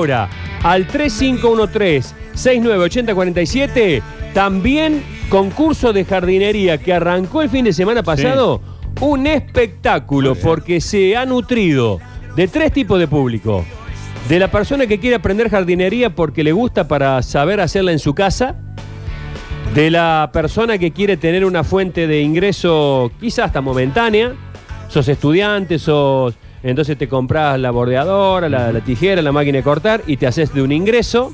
ahora al 3513-698047. También concurso de jardinería que arrancó el fin de semana pasado. Un espectáculo porque se ha nutrido de tres tipos de público. De la persona que quiere aprender jardinería porque le gusta para saber hacerla en su casa. De la persona que quiere tener una fuente de ingreso quizás hasta momentánea. Sos estudiante, sos... Entonces te compras la bordeadora, la, la tijera, la máquina de cortar y te haces de un ingreso.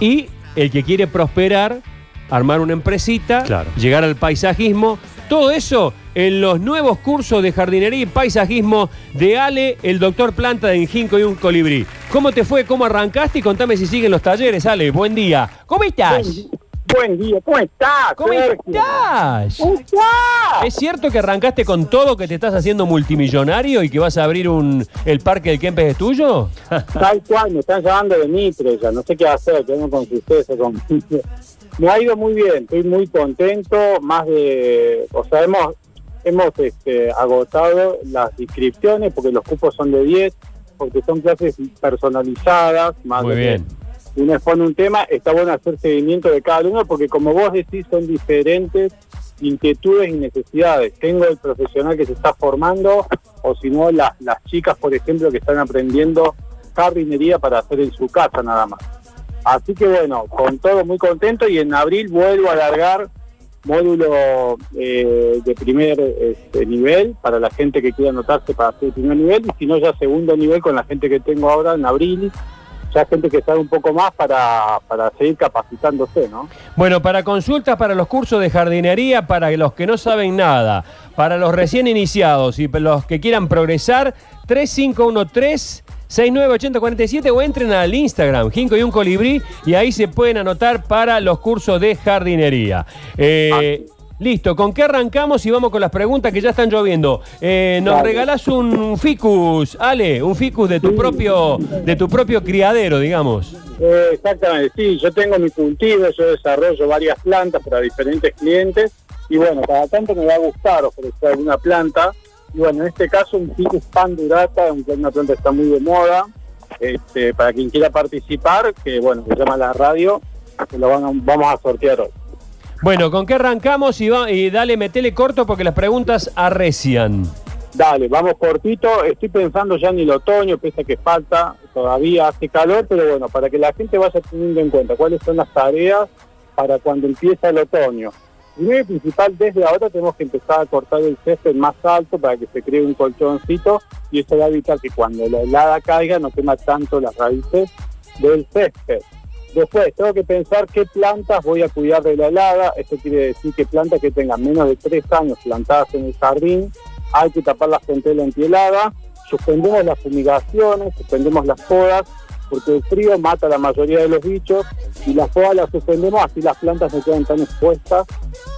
Y el que quiere prosperar, armar una empresita, Claro. llegar al paisajismo. Todo eso en los nuevos cursos de jardinería y paisajismo de Ale, el doctor Planta de Enjinco y un colibrí. ¿Cómo te fue? ¿Cómo arrancaste? Y contame si siguen los talleres, Ale. Buen día. ¿Cómo estás? Buen día, ¿cómo estás? ¿Cómo Sergio? estás? ¿Cómo estás? ¿Es cierto que arrancaste con todo, que te estás haciendo multimillonario y que vas a abrir un el parque del Kempes es tuyo? Tal cual, me están llamando de Mitre ya, no sé qué hacer, tengo con ustedes con Me ha ido muy bien, estoy muy contento, más de, o sea, hemos, hemos este, agotado las inscripciones porque los cupos son de 10, porque son clases personalizadas, más Muy de bien. Uno expone un tema, está bueno hacer seguimiento de cada uno porque como vos decís son diferentes inquietudes y necesidades. Tengo el profesional que se está formando o si no las, las chicas, por ejemplo, que están aprendiendo jardinería para hacer en su casa nada más. Así que bueno, con todo muy contento y en abril vuelvo a alargar módulo eh, de primer este, nivel para la gente que quiera anotarse para hacer el primer nivel y si no ya segundo nivel con la gente que tengo ahora en abril ya gente que sabe un poco más para, para seguir capacitándose, ¿no? Bueno, para consultas para los cursos de jardinería, para los que no saben nada, para los recién iniciados y los que quieran progresar, 3513 698047 o entren al Instagram, Jinco y un colibrí, y ahí se pueden anotar para los cursos de jardinería. Eh, Listo, ¿con qué arrancamos y vamos con las preguntas que ya están lloviendo? Eh, nos Dale. regalás un ficus, Ale, un ficus de tu Sí. propio, de tu propio criadero, digamos. Eh, exactamente, sí, yo tengo mi cultivo, yo desarrollo varias plantas para diferentes clientes y bueno, cada tanto me va a gustar ofrecer alguna planta y bueno, en este caso un ficus pandurata, un- una planta que está muy de moda, este, para quien quiera participar, que bueno, se llama la radio, que lo van a- vamos a sortear hoy. Bueno, ¿con qué arrancamos? Y, dale, metele corto porque las preguntas arrecian. Dale, vamos cortito. Estoy pensando ya en el otoño, pese a que falta, todavía hace calor, pero bueno, para que la gente vaya teniendo en cuenta cuáles son las tareas para cuando empieza el otoño. Primero y principal, desde ahora tenemos que empezar a cortar el césped más alto para que se cree un colchoncito y eso va a evitar que cuando la helada caiga no quema tanto las raíces del césped. Después, tengo que pensar qué plantas voy a cuidar de la helada. Esto quiere decir que plantas que tengan menos de tres años plantadas en el jardín, hay que taparlas con tela antihelada. Suspendemos las fumigaciones, suspendemos las podas, porque el frío mata a la mayoría de los bichos y las podas las suspendemos, así las plantas no quedan tan expuestas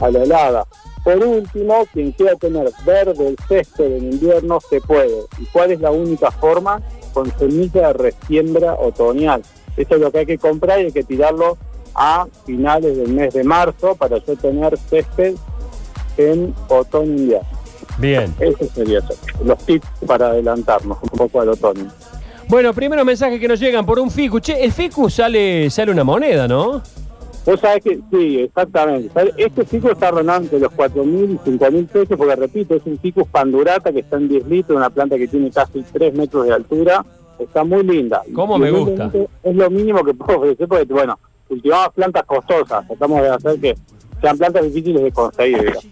a la helada. Por último, quien quiera tener verde el césped en invierno se puede. ¿Y cuál es la única forma? Con semilla de resiembra otoñal. Esto es lo que hay que comprar y hay que tirarlo a finales del mes de marzo para yo tener césped en otoño-invierno. Bien. Eso sería eso. los tips para adelantarnos un poco al otoño. Bueno, primeros mensajes que nos llegan por un ficus. Che, el ficus sale, sale una moneda, ¿no? Vos sabés que, sí, exactamente. Este ficus está rondando entre los 4.000 y 5.000 pesos, porque repito, es un ficus pandurata que está en 10 litros, una planta que tiene casi 3 metros de altura. Está muy linda. ¿Cómo Y me humildemente Es lo mínimo que puedo ofrecer, porque, bueno, cultivamos plantas costosas. Tratamos de hacer que sean plantas difíciles de conseguir, digamos.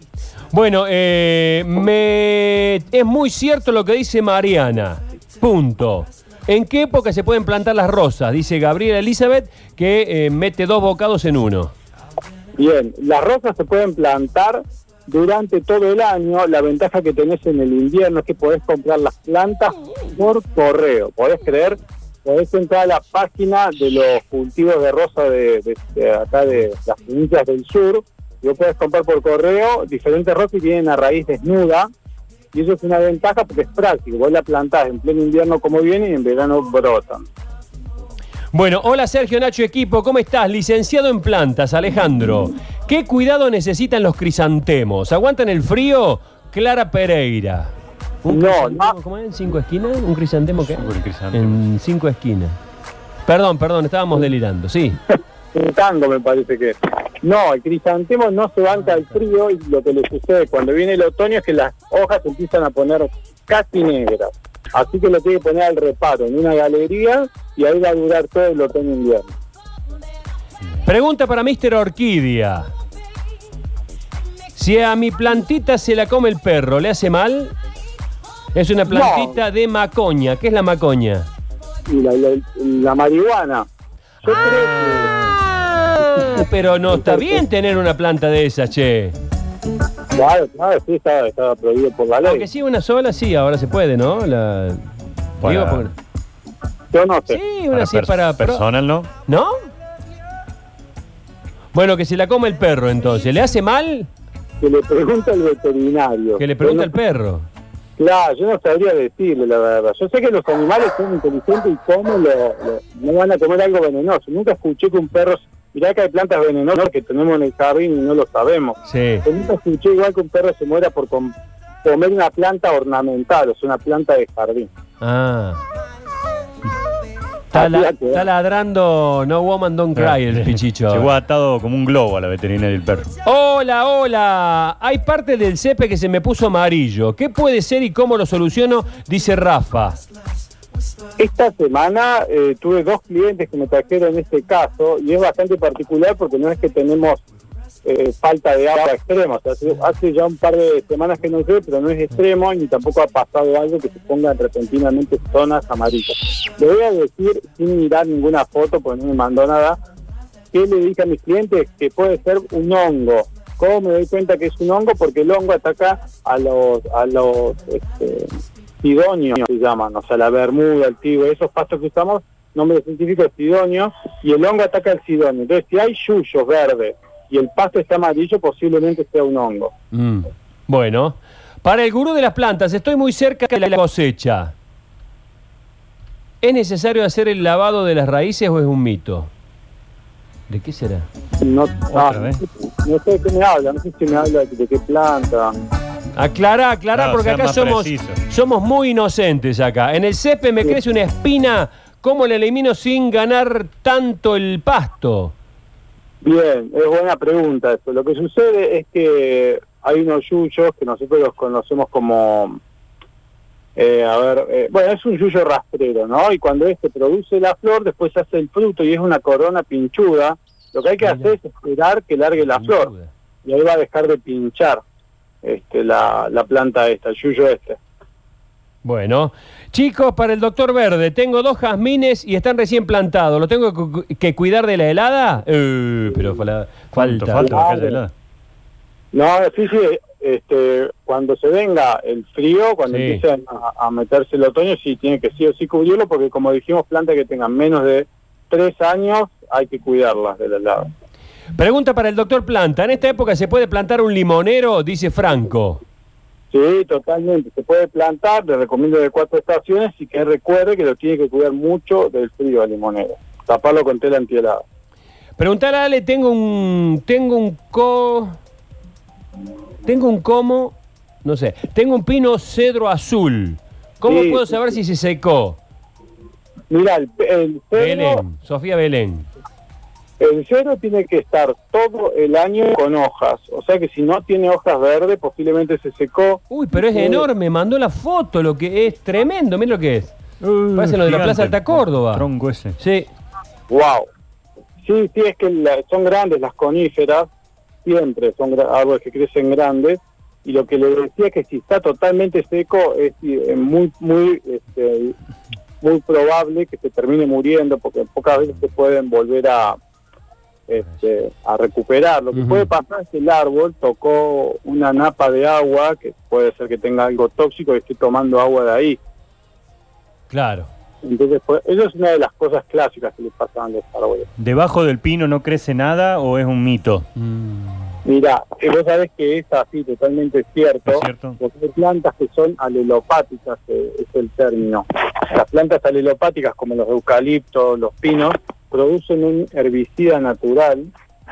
Bueno, eh, me... es muy cierto lo que dice Mariana. Punto. ¿En qué época se pueden plantar las rosas? Dice Gabriela Elizabeth que eh, mete dos bocados en uno. Bien, las rosas se pueden plantar durante todo el año. La ventaja que tenés en el invierno es que podés comprar las plantas por correo. Podés creer, podés entrar a la página de los cultivos de rosa de, acá de las provincias del sur. Y vos podés comprar por correo diferentes rosas y tienen a raíz desnuda. Y eso es una ventaja porque es práctico. Vos la plantás en pleno invierno como viene y en verano brotan. Bueno, hola Sergio Nacho Equipo, ¿cómo estás? Licenciado en plantas, Alejandro. ¿Qué cuidado necesitan los crisantemos? ¿Aguantan el frío? Clara Pereira. ¿Un No. ¿Cómo es? ¿En cinco esquinas? ¿Un crisantemo qué? En cinco esquinas. Perdón, perdón, estábamos delirando, sí. un tango me parece que es. No, el crisantemo no se banca al frío y lo que le sucede cuando viene el otoño es que las hojas se empiezan a poner casi negras. Así que lo tiene que poner al reparo en una galería y ahí va a durar todo el otoño e invierno. Pregunta para Mr. Orquídea. Si a mi plantita se la come el perro, ¿le hace mal? Es una plantita de macoña. ¿Qué es la macoña? Y la, la- la marihuana. Yo Ah, pero no está bien tener una planta de esas, che. Claro, claro, sí, estaba, estaba prohibido por la ley. Aunque sí, una sola, sí, ahora se puede, ¿no? La... Para- Digo, porque- Yo no sé. Sí, una Para sí para... personal, ¿no? ¿No? Bueno, que se la come el perro entonces. ¿Le hace mal? Que le pregunta al veterinario. Que le pregunta al no- perro. Claro, yo no sabría decirle la verdad. Yo sé que los animales son inteligentes y cómo lo, lo- no van a comer algo venenoso. Nunca escuché que un perro... Mirá que hay plantas venenosas que tenemos en el jardín y no lo sabemos. Sí. Nunca escuché igual que un perro se muera por com- comer una planta ornamental, o sea, una planta de jardín. Ah. Está, Así la- está ladrando No Woman Don't Cry el pichicho. Llegó atado como un globo a la veterinaria del perro. Hola, hola. Hay parte del cepe que se me puso amarillo. ¿Qué puede ser y cómo lo soluciono? Dice Rafa. Esta semana eh, tuve dos clientes que me trajeron este caso y es bastante particular porque no es que tenemos eh, falta de agua extrema. O sea, hace, hace ya un par de semanas que no llueve, pero no es extremo ni tampoco ha pasado algo que se ponga repentinamente zonas amarillas. Le voy a decir, sin mirar ninguna foto, porque no me mandó nada, que le dije a mis clientes que puede ser un hongo. ¿Cómo me doy cuenta que es un hongo? Porque el hongo ataca a los, a los este, sidonios, se llaman, o sea, la bermuda, el tigo, esos pastos que usamos, nombre científico es sidonio, y el hongo ataca al sidonio. Entonces, si hay yuyos verdes y el pasto está amarillo, posiblemente sea un hongo. Mm. Bueno. Para el gurú de las plantas, estoy muy cerca de la cosecha. ¿Es necesario hacer el lavado de las raíces o es un mito? ¿De qué será? No, ah, no sé de qué me habla, no sé si me habla de, de qué planta. Aclará, aclará, Claro, porque sea acá más somos, preciso. somos muy inocentes acá. En el cepe me crece una espina. ¿Cómo la elimino sin ganar tanto el pasto? Bien, es buena pregunta eso. Lo que sucede es que hay unos yuyos que nosotros los conocemos como, eh, a ver, eh, bueno, es un yuyo rastrero, ¿no? Y cuando este produce la flor, después hace el fruto y es una corona pinchuda. Lo que hay que Mira. hacer es esperar que largue la flor y ahí va a dejar de pinchar este, la, la planta esta, el yuyo este. Bueno, chicos, para el doctor Verde, tengo dos jazmines y están recién plantados. ¿Lo tengo que cu- que cuidar de la helada? Eh, pero fala- ¿Cuánto falta. falta haya Claro. helada? No, sí, sí, este, cuando se venga el frío, cuando Sí. empiecen a, a meterse el otoño, sí tiene que sí o sí cubrirlo, porque como dijimos, plantas que tengan menos de tres años, hay que cuidarlas del helado. Pregunta para el doctor Planta. ¿En esta época se puede plantar un limonero? Dice Franco. Sí, totalmente, se puede plantar, le recomiendo de cuatro estaciones y que recuerde que lo tiene que cuidar mucho del frío al limonero, taparlo con tela antihelada. Preguntar a Ale, tengo un. Tengo un co. Tengo un como. No sé. Tengo un pino cedro azul. ¿Cómo Sí, puedo sí, saber si se secó? Mira, el, el cedro, Belén. Sofía Belén. El cedro tiene que estar todo el año con hojas, o sea que si no tiene hojas verdes, posiblemente se secó. Uy, pero es Sí. enorme. Mandó la foto, lo que es tremendo. Mira lo que es. Uh, Parece lo de la. Plaza Alta Córdoba. Tronco ese. Sí. Wow. Sí, sí, es que la- son grandes las coníferas, siempre son árboles que crecen grandes, y lo que le decía es que si está totalmente seco es eh, muy, muy, este, muy probable que se termine muriendo, porque pocas veces se pueden volver a, este, a recuperar. Lo que puede pasar es que el árbol tocó una napa de agua, que puede ser que tenga algo tóxico y esté tomando agua de ahí. Claro. Entonces, pues, eso es una de las cosas clásicas que le pasan a los árboles. ¿Debajo del pino no crece nada o es un mito? Mira, eh, vos sabés que es así, totalmente cierto, ¿Es cierto? porque hay plantas que son alelopáticas, eh, es el término. Las plantas alelopáticas, como los eucaliptos, los pinos, producen un herbicida natural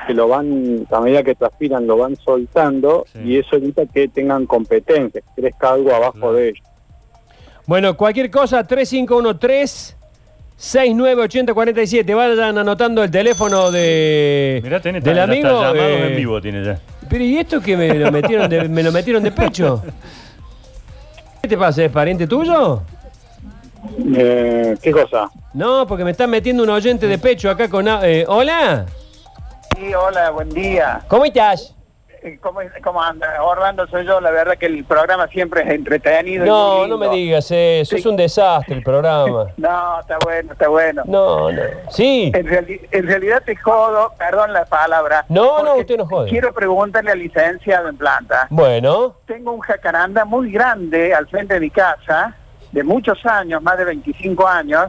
que lo van, a medida que transpiran, lo van soltando Sí. y eso evita que tengan competencia, que crezca algo abajo Claro. de ellos. Bueno, cualquier cosa, 3513 698047. Vayan anotando el teléfono de, Mirá, tiene del amigo. llamados eh, en vivo tiene ya. Pero ¿y esto que me lo metieron de, me lo metieron de pecho? ¿Qué te pasa? ¿Es pariente tuyo? Eh, ¿Qué cosa? No, porque me están metiendo un oyente de pecho acá con... eh, Hola, Sí, hola, buen día. ¿cómo estás? Eh, ¿Cómo, cómo anda? Orlando soy yo, la verdad que el programa siempre es entretenido. No, no me digas eso, es un desastre el programa. No, está bueno, está bueno. No, no. Sí, En, reali- en realidad te jodo, perdón la palabra. No, no, usted no jode. Quiero preguntarle al licenciado en planta. bueno, Tengo un jacaranda muy grande al frente de mi casa, de muchos años, más de 25 años,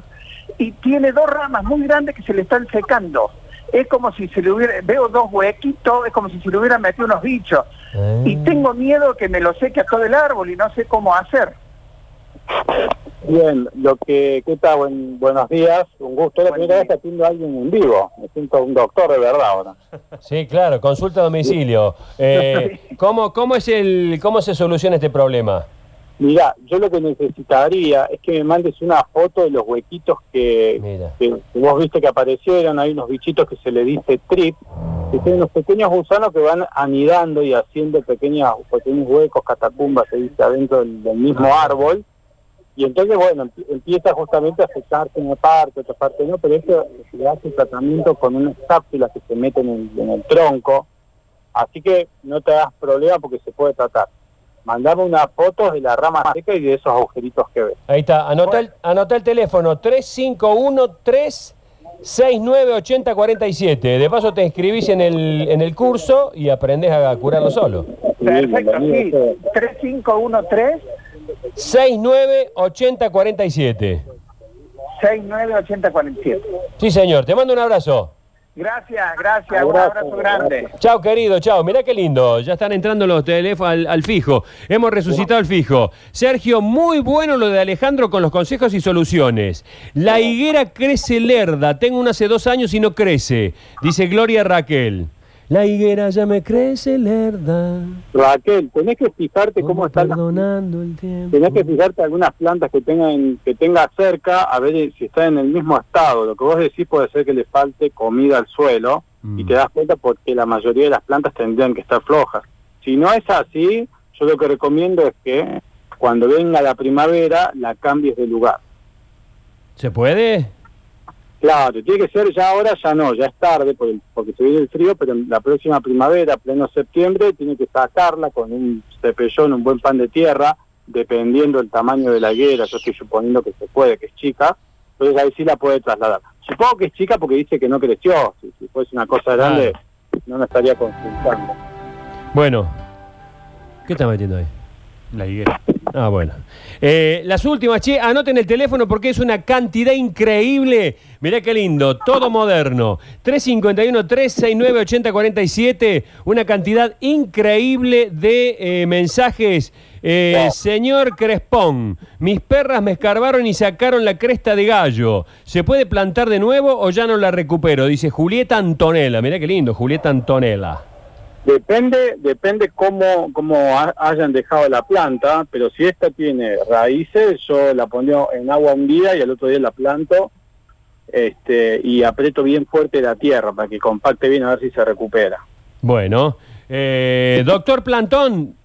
y tiene dos ramas muy grandes que se le están secando. Es como si se le hubiera, veo dos huequitos, es como si se le hubieran metido unos bichos. Y Ah. tengo miedo que me lo seque a todo el árbol y no sé cómo hacer. Bien, lo que, ¿qué tal? Buen- buenos días, un gusto. Es la Buen primera vez que atiendo a alguien en vivo. Me siento un doctor de verdad ahora. Sí, claro, consulta a domicilio. Eh, ¿cómo, cómo, es el, ¿Cómo se soluciona este problema? Mira, yo lo que necesitaría es que me mandes una foto de los huequitos que, que, vos viste que aparecieron. Hay unos bichitos que se le dice trip, que son unos pequeños gusanos que van anidando y haciendo pequeños, pequeños huecos, catacumbas, se dice, adentro del, del mismo árbol. Y entonces, bueno, empie- empieza justamente a afectarse una parte, otra parte no, pero eso se le hace tratamiento con unas cápsulas que se meten en, en el tronco. Así que no te das problema porque se puede tratar. Mandame unas fotos de la rama seca y de esos agujeritos que ves. Ahí está, anota el, anota el teléfono 351-369-8047. De paso te inscribís en el, en el curso y aprendés a curarlo solo. Perfecto, sí. bienvenido. 3513 69-8047. 698047. Sí, señor, te mando un abrazo. Gracias, gracias. Un Abrazo, abrazo grande. Chao, querido, chao. Mirá qué lindo. Ya están entrando los teléfonos al, al fijo. Hemos resucitado el fijo. Sergio, muy bueno lo de Alejandro con los consejos y soluciones. La higuera crece lerda. Tengo una hace dos años y no crece. Dice Gloria Raquel. La higuera ya me crece lerda. Raquel, tenés que fijarte cómo están las Perdonando el tiempo. Tenés que fijarte algunas plantas que tengan que tenga cerca a ver si están en el mismo estado. Lo que vos decís puede ser que le falte comida al suelo y Mm. te das cuenta porque la mayoría de las plantas tendrían que estar flojas. Si no es así, yo lo que recomiendo es que cuando venga la primavera la cambies de lugar. ¿Se puede? Claro, tiene que ser ya ahora, ya no, ya es tarde por el- porque se viene el frío, pero en la próxima primavera, pleno septiembre, tiene que sacarla con un cepellón, un buen pan de tierra, dependiendo del tamaño de la higuera, yo estoy suponiendo que se puede, que es chica, entonces ahí sí la puede trasladar. Supongo que es chica porque dice que no creció, si, si fuese una cosa grande no me estaría consultando. Bueno. ¿Qué está metiendo ahí? La higuera. Ah, bueno. Eh, las últimas, che, anoten el teléfono porque es una cantidad increíble. Mirá qué lindo, todo moderno. 351-369-8047, una cantidad increíble de eh, mensajes. Eh, señor Crespón, mis perras me escarbaron y sacaron la cresta de gallo. ¿Se puede plantar de nuevo o ya no la recupero? Dice Julieta Antonella. Mirá qué lindo, Julieta Antonella. Depende, depende cómo, cómo ha- hayan dejado la planta, pero si esta tiene raíces, yo la pongo en agua un día y al otro día la planto este, y aprieto bien fuerte la tierra para que compacte bien a ver si se recupera. Bueno, eh, doctor Plantón,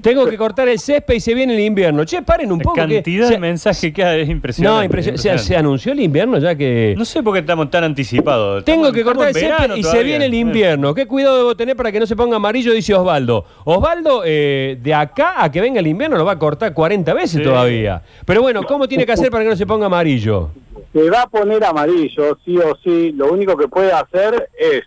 tengo que cortar el césped y se viene el invierno. Che, paren un La poco. que cantidad se- de mensajes que hay es impresionante. No, impresionante. Se, impresionante. se anunció el invierno ya que... No sé por qué estamos tan anticipados. Tengo Estamos- que cortar el césped y se viene el invierno. ¿Qué cuidado debo tener para que no se ponga amarillo? Dice Osvaldo. Osvaldo, eh, de acá a que venga el invierno lo va a cortar 40 veces Sí. todavía. Pero bueno, ¿cómo tiene que hacer para que no se ponga amarillo? Se va a poner amarillo, sí o sí. Lo único que puede hacer es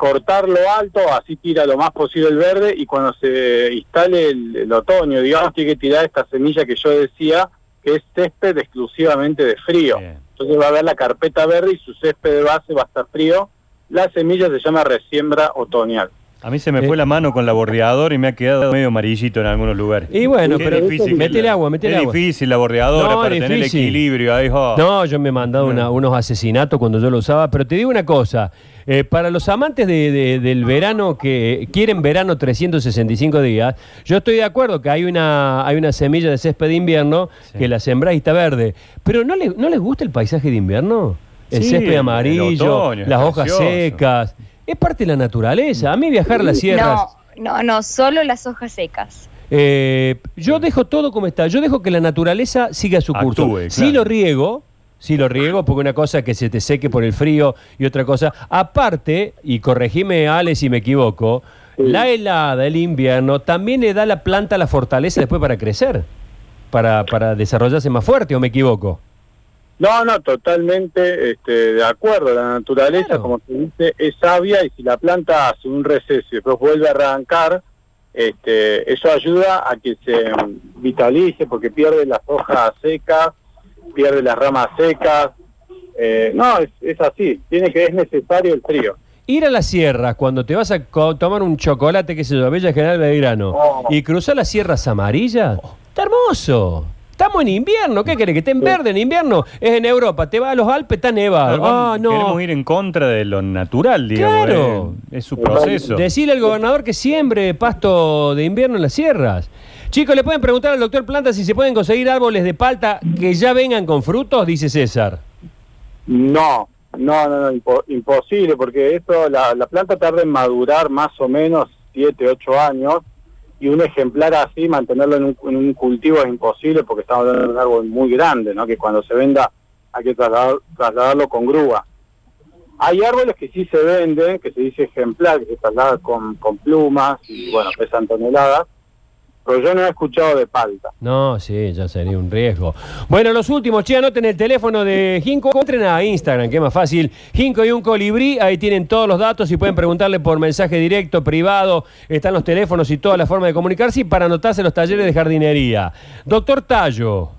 cortarlo alto, así tira lo más posible el verde y cuando se instale el, el otoño, digamos, tiene que tirar esta semilla que yo decía, que es césped exclusivamente de frío. Bien. Entonces va a ver la carpeta verde y su césped de base va a estar frío. La semilla se llama resiembra otoñal. A mí se me Eh, fue la mano con la bordeadora y me ha quedado medio amarillito en algunos lugares. Y bueno, Qué pero difícil metele la- agua, metele es agua. difícil la bordeadora No, para tener el equilibrio. Ahí, oh. No, yo me he mandado una- unos asesinatos cuando yo lo usaba, pero te digo una cosa, eh, para los amantes de- de- del verano que quieren verano 365 días, yo estoy de acuerdo que hay una, hay una semilla de césped de invierno Sí. que la sembrás y está verde, pero ¿no, le- ¿no les gusta el paisaje de invierno? El Sí, césped el amarillo, otoño, las hojas precioso. secas, es parte de la naturaleza. A mí viajar a las sierras... No, no, no, solo las hojas secas. Eh, yo dejo todo como está. Yo dejo que la naturaleza siga su curso. Actúe, Si claro. lo riego, si lo riego, porque una cosa es que se te seque por el frío y otra cosa. Aparte, y corregime, Ale, si me equivoco, la helada, el invierno, también le da a la planta la fortaleza después para crecer, para, para desarrollarse más fuerte, ¿o me equivoco? No, no, totalmente este, de acuerdo. La naturaleza, Claro. como se dice, es sabia y si la planta hace un receso y después vuelve a arrancar, este, eso ayuda a que se vitalice porque pierde las hojas secas, pierde las ramas secas. Eh, no, es, es así. Tiene que es necesario el frío. Ir a las sierras cuando te vas a tomar un chocolate, qué sé yo, Bella General Belgrano, Oh. y cruzar las sierras amarillas, está hermoso. Estamos en invierno, ¿qué querés? Que esté en verde en invierno. Es en Europa, te vas a los Alpes, está nevado. Claro, Ah, no. Queremos ir en contra de lo natural, digamos. Claro. eh, Es su proceso. Decirle al gobernador que siembre pasto de invierno en las sierras. Chicos, le pueden preguntar al doctor Planta si se pueden conseguir árboles de palta que ya vengan con frutos, dice César. No, no, no, no, impo- imposible, porque esto, la, la planta tarda en madurar más o menos 7, 8 años, y un ejemplar así, mantenerlo en un, cultivo es imposible, porque estamos hablando de un árbol muy grande, ¿no? Que cuando se venda hay que trasladar- trasladarlo con grúa. Hay árboles que sí se venden, que se dice ejemplar, que se traslada con, con plumas, y bueno, pesan toneladas, pero yo no he escuchado de palta. No, sí, ya sería un riesgo. Bueno, los últimos, che, anoten el teléfono de Jinco. Entren a Instagram, que es más fácil. Jinco y un colibrí, ahí tienen todos los datos y pueden preguntarle por mensaje directo, privado. Están los teléfonos y toda la forma de comunicarse y para anotarse en los talleres de jardinería. Doctor Tallo,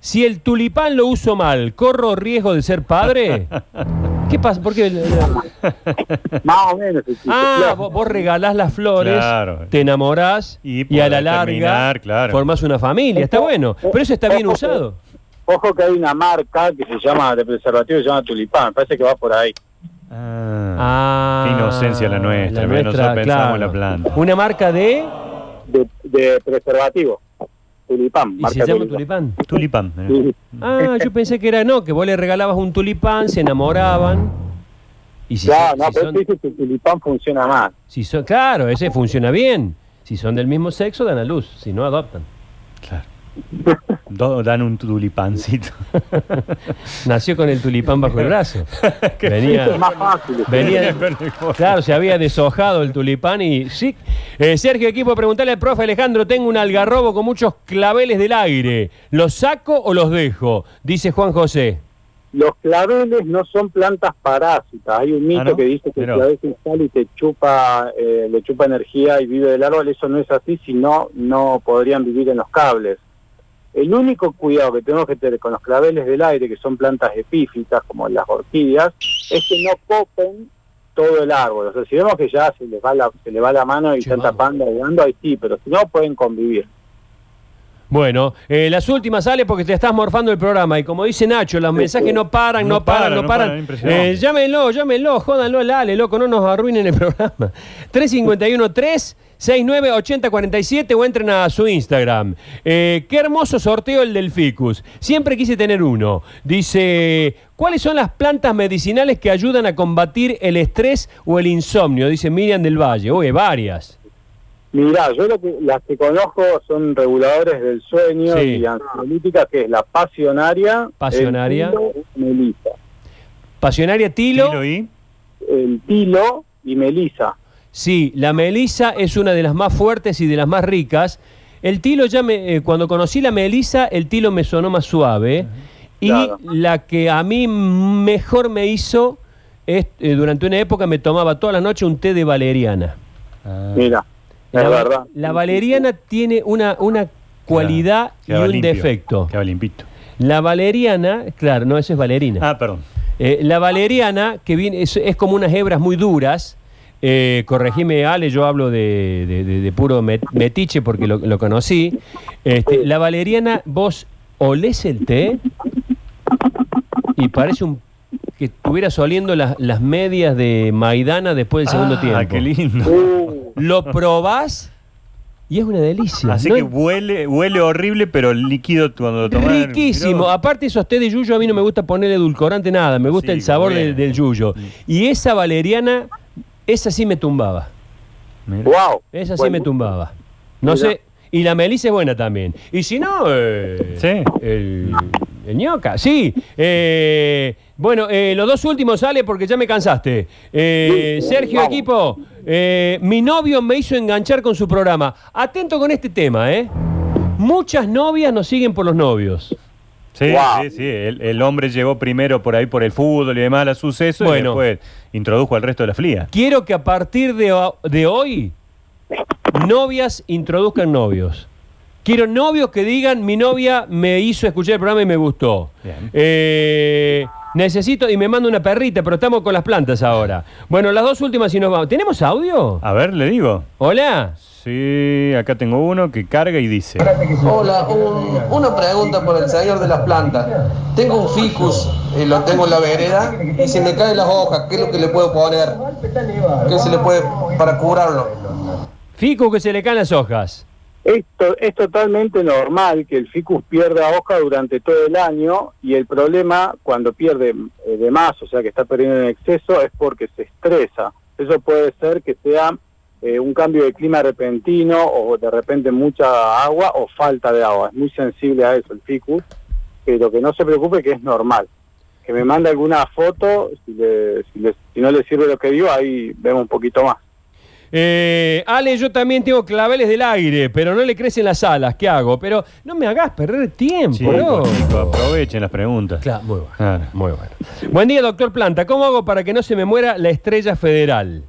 si el tulipán lo uso mal, ¿corro riesgo de ser padre? ¿Qué pasa? ¿Por qué? Más o menos. Ah, claro. vos, vos regalás las flores, Claro. te enamorás Y y, a la larga claro. formás una familia. Está bueno, pero eso está bien usado. Ojo que hay una marca que se llama de preservativo, se llama Tulipán, parece que va por ahí. Ah, Ah, Qué inocencia la nuestra, mira, nosotros pensamos en la planta. Una marca de... De, de preservativo. Tulipán, ¿Y marca se llama Tulipán. tulipán? tulipán. Sí. Ah, yo pensé que era no, que vos le regalabas un tulipán, se enamoraban. Y si Ya, son- no, si pero son- dice que el tulipán funciona más. si son- claro, ese funciona bien. Si son del mismo sexo, dan a luz. Si no, adoptan. Claro. Do- dan un tulipancito. Nació con el tulipán bajo el brazo. Es Venía, más fácil. venía, claro, se había deshojado el tulipán y sí. Eh, Sergio, equipo, preguntarle al profe Alejandro, tengo un algarrobo con muchos claveles del aire. ¿Los saco o los dejo? Dice Juan José. Los claveles no son plantas parásitas. Hay un mito Ah, ¿no? que dice que el clavel se instala y te chupa, eh, le chupa energía y vive del árbol. Eso no es así, si no, no podrían vivir en los cables. El único cuidado que tenemos que tener con los claveles del aire, que son plantas epífitas como las orquídeas, es que no copen todo el árbol. O sea, si vemos que ya se les va la, se le va la mano y están tapando, ayudando, ahí sí, pero si no, pueden convivir. Bueno, eh, las últimas sale porque te estás morfando el programa y como dice Nacho, los mensajes no paran, no, No paran, paran, no no paran. paran, impresionante. Eh, llámenlo, llámenlo, jódanlo al Ale, loco, no nos arruinen el programa. 351 369 8047 o entren a su Instagram. Eh, qué hermoso sorteo el del Ficus. Siempre quise tener uno. Dice, ¿cuáles son las plantas medicinales que ayudan a combatir el estrés o el insomnio? Dice Miriam del Valle. Uy, varias. Mirá, yo lo que, las que conozco son reguladores del sueño Sí. y ansiolíticas, que es la pasionaria, Pasionaria. el tilo, melisa. Pasionaria Tilo. Tilo y El tilo y melisa. Sí, la melisa es una de las más fuertes y de las más ricas. El tilo ya me, eh, cuando conocí la melisa, el tilo me sonó más suave. Y Claro. la que a mí mejor me hizo es, eh, durante una época me tomaba toda la noche un té de valeriana. Ah, Mira, La, verdad. la valeriana tiene una, una cualidad y un limpio, defecto. Quedaba limpito. La valeriana, claro, no, eso es valerina. Ah, perdón. Eh, la valeriana, que viene, es, es como unas hebras muy duras, eh, corregime Ale, yo hablo de, de- de- de puro met- metiche porque lo, lo conocí. Este, la valeriana, vos olés el té y parece un que estuvieras oliendo las, las medias de Maidana después del segundo Ah, tiempo. qué lindo. Lo probás y es una delicia. Así No que huele, huele horrible, pero líquido cuando lo tomas. Riquísimo. Aparte esos té de yuyo a mí no me gusta ponerle edulcorante nada, me gusta Sí, el sabor del, yuyo. Y esa valeriana, esa sí me tumbaba. Mira. wow. Esa sí Bueno, me tumbaba. No Mira. sé. Y la melisa es buena también. Y si no, eh, Sí. el, el ñoca. Sí. eh, bueno, eh, los dos últimos sale porque ya me cansaste. Eh, Sergio, vamos. equipo, eh, mi novio me hizo enganchar con su programa. Atento con este tema, ¿eh? Muchas novias nos siguen por los novios. Sí, Wow. sí, sí. El, el hombre llegó primero por ahí por el fútbol y demás, a suceso, Bueno. y después introdujo al resto de la flía. Quiero que a partir de, de hoy, novias introduzcan novios. Quiero novios que digan, mi novia me hizo escuchar el programa y me gustó. Bien. Eh, necesito, y me manda una perrita, pero estamos con las plantas ahora. Bueno, las dos últimas y nos vamos. ¿Tenemos audio? A ver, le digo. Hola. Sí, acá tengo uno que carga y dice. Hola, un- una pregunta por el señor de las plantas. Tengo un ficus, y lo tengo en la vereda, y se me caen las hojas. ¿Qué es lo que le puedo poner? ¿Qué se le puede para curarlo? Fico que se le caen las hojas. Esto es totalmente normal que el ficus pierda hoja durante todo el año y el problema cuando pierde eh, de más, o sea que está perdiendo en exceso, es porque se estresa. Eso puede ser que sea eh, un cambio de clima repentino o de repente mucha agua o falta de agua. Es muy sensible a eso el ficus, pero que no se preocupe que es normal. Que me mande alguna foto, si, le- si, no le sirve lo que digo, ahí vemos un poquito más. Eh, Ale, yo también tengo claveles del aire, pero no le crecen las alas. ¿Qué hago? Pero no me hagas perder tiempo, Sí, loco. chico, aprovechen las preguntas. Claro, muy bueno. Claro. Muy bueno. Buen día, doctor Planta. ¿Cómo hago para que no se me muera la estrella federal?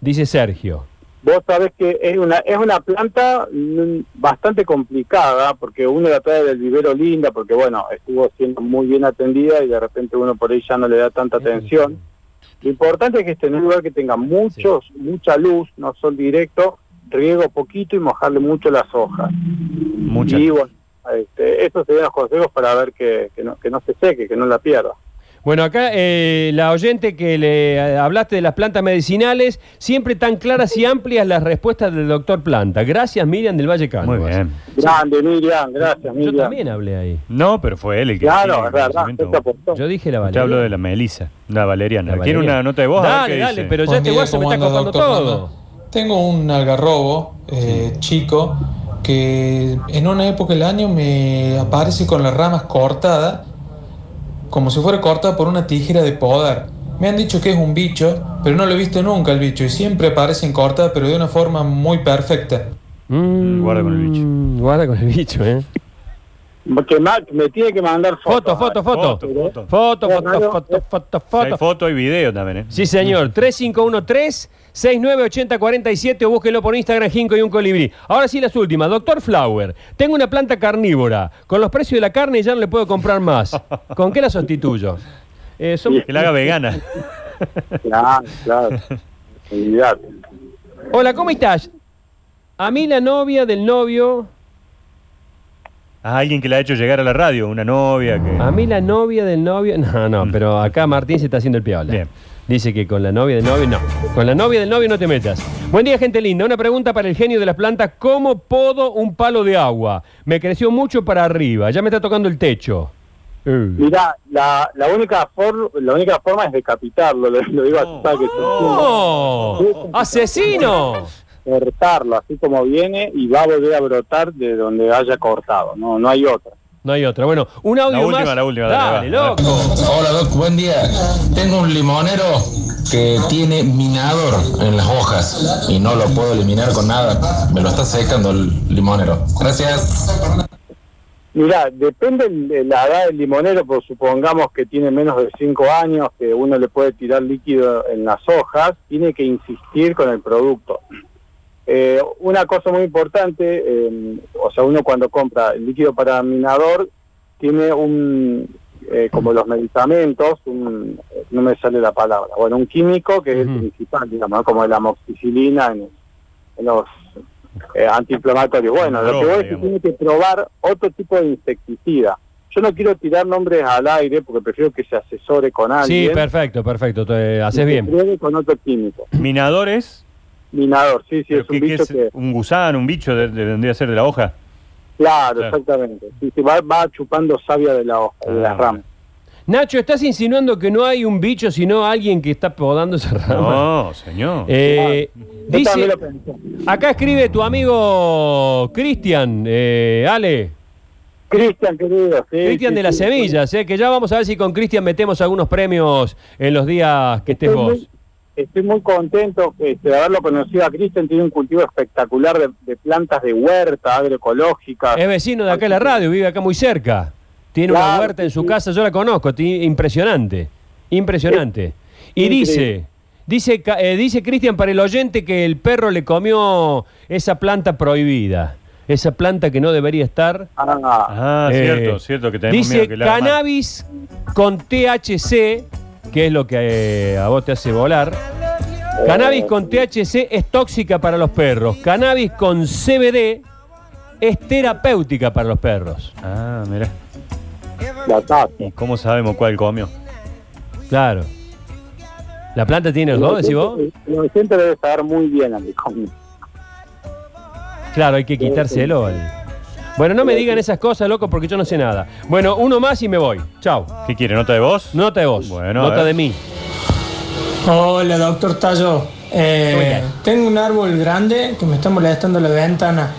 Dice Sergio. Vos sabés que es una es una planta mm, bastante complicada porque uno la trae del vivero linda porque bueno estuvo siendo muy bien atendida y de repente uno por ahí ya no le da tanta atención. Lo importante es que esté en un lugar que tenga muchos mucha luz, no sol directo, riego poquito y mojarle mucho las hojas. Muchas. Y bueno, este, esos serían los consejos para ver que, que no que no se seque, que no la pierda. Bueno, acá eh, la oyente que le eh, hablaste de las plantas medicinales, siempre tan claras y amplias las respuestas del doctor Planta. Gracias, Miriam del Valle Cánovas. Muy bien. Grande Miriam, gracias Yo Miriam. también hablé ahí. No, pero fue él el que Claro, es verdad. Yo dije la Usted habló valeriana. de la Melisa, la Valeriana. La ¿Quiere una nota de voz? Dale, dale, dice. pero ya este guaso me ¿cómo está doctor todo. Plana? Tengo un algarrobo eh, chico que en una época del año me aparece con las ramas cortadas, como si fuera cortada por una tijera de podar. Me han dicho que es un bicho, pero no lo he visto nunca el bicho y siempre aparecen cortadas, pero de una forma muy perfecta. Mm, Guarda con el bicho. Guarda con el bicho, ¿eh? Que me tiene que mandar Foto, fotos. foto, foto. Foto, foto. Foto, foto, foto, foto, Si Hay foto. foto y video también, ¿eh? Sí, señor. 3513-698047 o búsquenlo por Instagram, Jinco y un colibrí. Ahora sí, las últimas. Doctor Flower, tengo una planta carnívora. Con los precios de la carne ya no le puedo comprar más. ¿Con qué la sustituyo? Eh, son- Que la haga vegana. Claro, claro. Hola, ¿cómo estás? A mí la novia del novio... A alguien que le ha hecho llegar a la radio, una novia que. A mí la novia del novio... No, no, pero acá Martín se está haciendo el piola. Bien. Dice que con la novia del novio no. Con la novia del novio no te metas. Buen día, gente linda. Una pregunta para el genio de las plantas. ¿Cómo podo un palo de agua? Me creció mucho para arriba. Ya me está tocando el techo. Eh. Mirá, la, la, única for- la única forma es decapitarlo, lo, lo digo así para que. ¡No! ¡Asesino! Cortarlo así como viene y va a volver a brotar de donde haya cortado, no no hay otra. No hay otra. Bueno, un audio La última, más. la última, Dale, va, loco. Hola Doc, buen día. Tengo un limonero que tiene minador en las hojas y no lo puedo eliminar con nada. Me lo está secando el limonero. Gracias. Mirá, depende de la edad del limonero, pues supongamos que tiene menos de 5 años, que uno le puede tirar líquido en las hojas, tiene que insistir con el producto. Eh, una cosa muy importante, eh, o sea, uno cuando compra el líquido para minador, tiene un, eh, como los medicamentos, un- eh, no me sale la palabra, bueno, un químico que es el principal, digamos, ¿no? como la amoxicilina en, en los eh, antiinflamatorios. Bueno, lo que voy es que digamos. tiene que probar otro tipo de insecticida. Yo no quiero tirar nombres al aire porque prefiero que se asesore con alguien. Sí, perfecto, perfecto. te- haces bien. con otro químico. Minadores. Minador, sí, sí, es un ¿qué- qué bicho es? que... Un gusano, un bicho de, de- vendría a ser de la hoja. Claro, Claro. exactamente. Sí, sí, va, va chupando savia de la hoja, de las Ah. ramas. Nacho, ¿estás insinuando que no hay un bicho, sino alguien que está podando esa rama? No, señor. Eh, dice, lo pensé. acá escribe tu amigo Cristian, eh, Ale, Cristian, querido. sí, Cristian sí, de las sí. Semillas, eh, que ya vamos a ver si con Cristian metemos algunos premios en los días que estés Estoy vos. muy, estoy muy contento este, de haberlo conocido a Cristian. Tiene un cultivo espectacular de, de plantas de huerta, agroecológicas. Es vecino de acá de la radio, vive acá muy cerca. Tiene una huerta en su sí. casa, yo la conozco, impresionante, impresionante. Y dice, dice, Ca- eh, dice Cristian para el oyente que el perro le comió esa planta prohibida, esa planta que no debería estar. Ah, Ah, Eh, cierto, cierto que tenemos Dice miedo que mal. cannabis con THC, que es lo que eh, a vos te hace volar. Cannabis con THC es tóxica para los perros. Cannabis con CBD es terapéutica para los perros. Ah, mira. ¿Y cómo sabemos cuál comió? Claro. ¿La planta tiene los dos, decís vos? El oyente debe saber muy bien a mi comida. Claro, hay que quitárselo. al- Bueno, no me digan esas cosas, loco, porque yo no sé nada. Bueno, uno más y me voy. Chao. ¿Qué quiere? ¿Nota de voz? Nota de vos. Bueno, Nota de mí. Hola, doctor Tallo. Eh, tengo un árbol grande que me está molestando la ventana,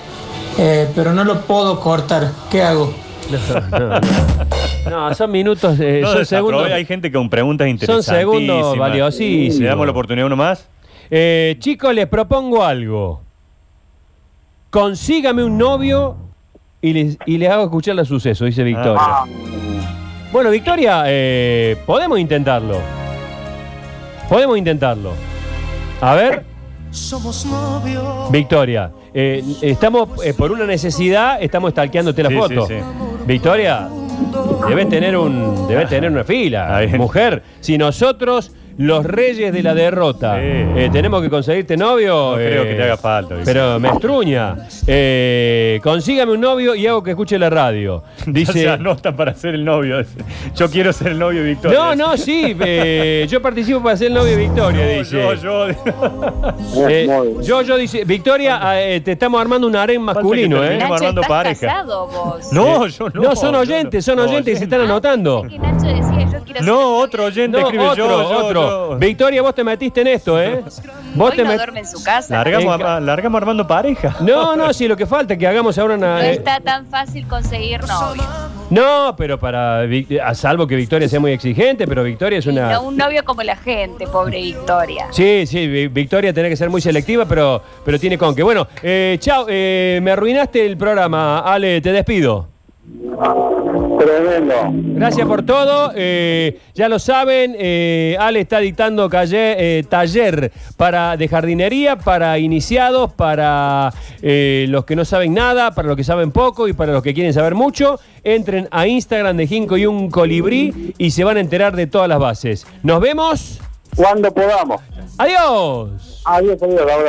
eh, pero no lo puedo cortar. ¿Qué hago? No, no, no. No, son minutos, eh, No son segundos. Hay gente con preguntas interesantes. segundos valiosísimos. ¿Le damos la oportunidad a uno más? Eh, chicos, les propongo algo. Consígame un novio y les, y les hago escuchar los sucesos, dice Victoria. Ah, Bueno, Victoria, eh, podemos intentarlo. Podemos intentarlo. A ver. Somos novios. Victoria, eh, estamos eh, por una necesidad, estamos stalkeándote la Sí, foto. sí, sí. Victoria, debes tener un, debes tener una fila, mujer. Si nosotros, los reyes de la derrota, Sí. eh, tenemos que conseguirte novio. No creo eh, que te haga falta. Victoria. Pero me estruña. Eh, consígame un novio y hago que escuche la radio. Dice. se anotan para ser el novio. Yo quiero ser el novio de Victoria. No, no, sí, eh, yo participo para ser el novio de Victoria, Yo, dice. yo, yo. Eh, yo, yo, dice, Victoria, eh, te estamos armando un harén masculino, ¿eh? Nacho, armando ¿estás pareja. casado vos? No, yo no. No, son oyentes, no. son oyentes que se están anotando. Que Nacho decía, yo quiero No, otro oyente No, escribe otro, yo, yo, otro. yo. Victoria, vos te metiste en esto, ¿eh? Vos Hoy te no met- duerme en su casa. Largamos, a- largamos armando pareja. No, no, sí, lo que falta es que hagamos ahora No una. eh, está tan fácil conseguir novio. No, pero para. Vic- A salvo que Victoria sea muy exigente, pero Victoria es una. No un novio como la gente, pobre Victoria. Sí, sí, Vi- Victoria tiene que ser muy selectiva, pero, pero tiene con que. Bueno, eh, chao, eh, me arruinaste el programa. Ale, te despido. Tremendo. Gracias por todo. eh, ya lo saben, eh, Ale está dictando calle- eh, taller para, de jardinería para iniciados, para eh, los que no saben nada, para los que saben poco y para los que quieren saber mucho. Entren a Instagram de Jinco y un colibrí y se van a enterar de todas las bases. Nos vemos. Cuando podamos. Adiós. Adiós, adiós, abrazo.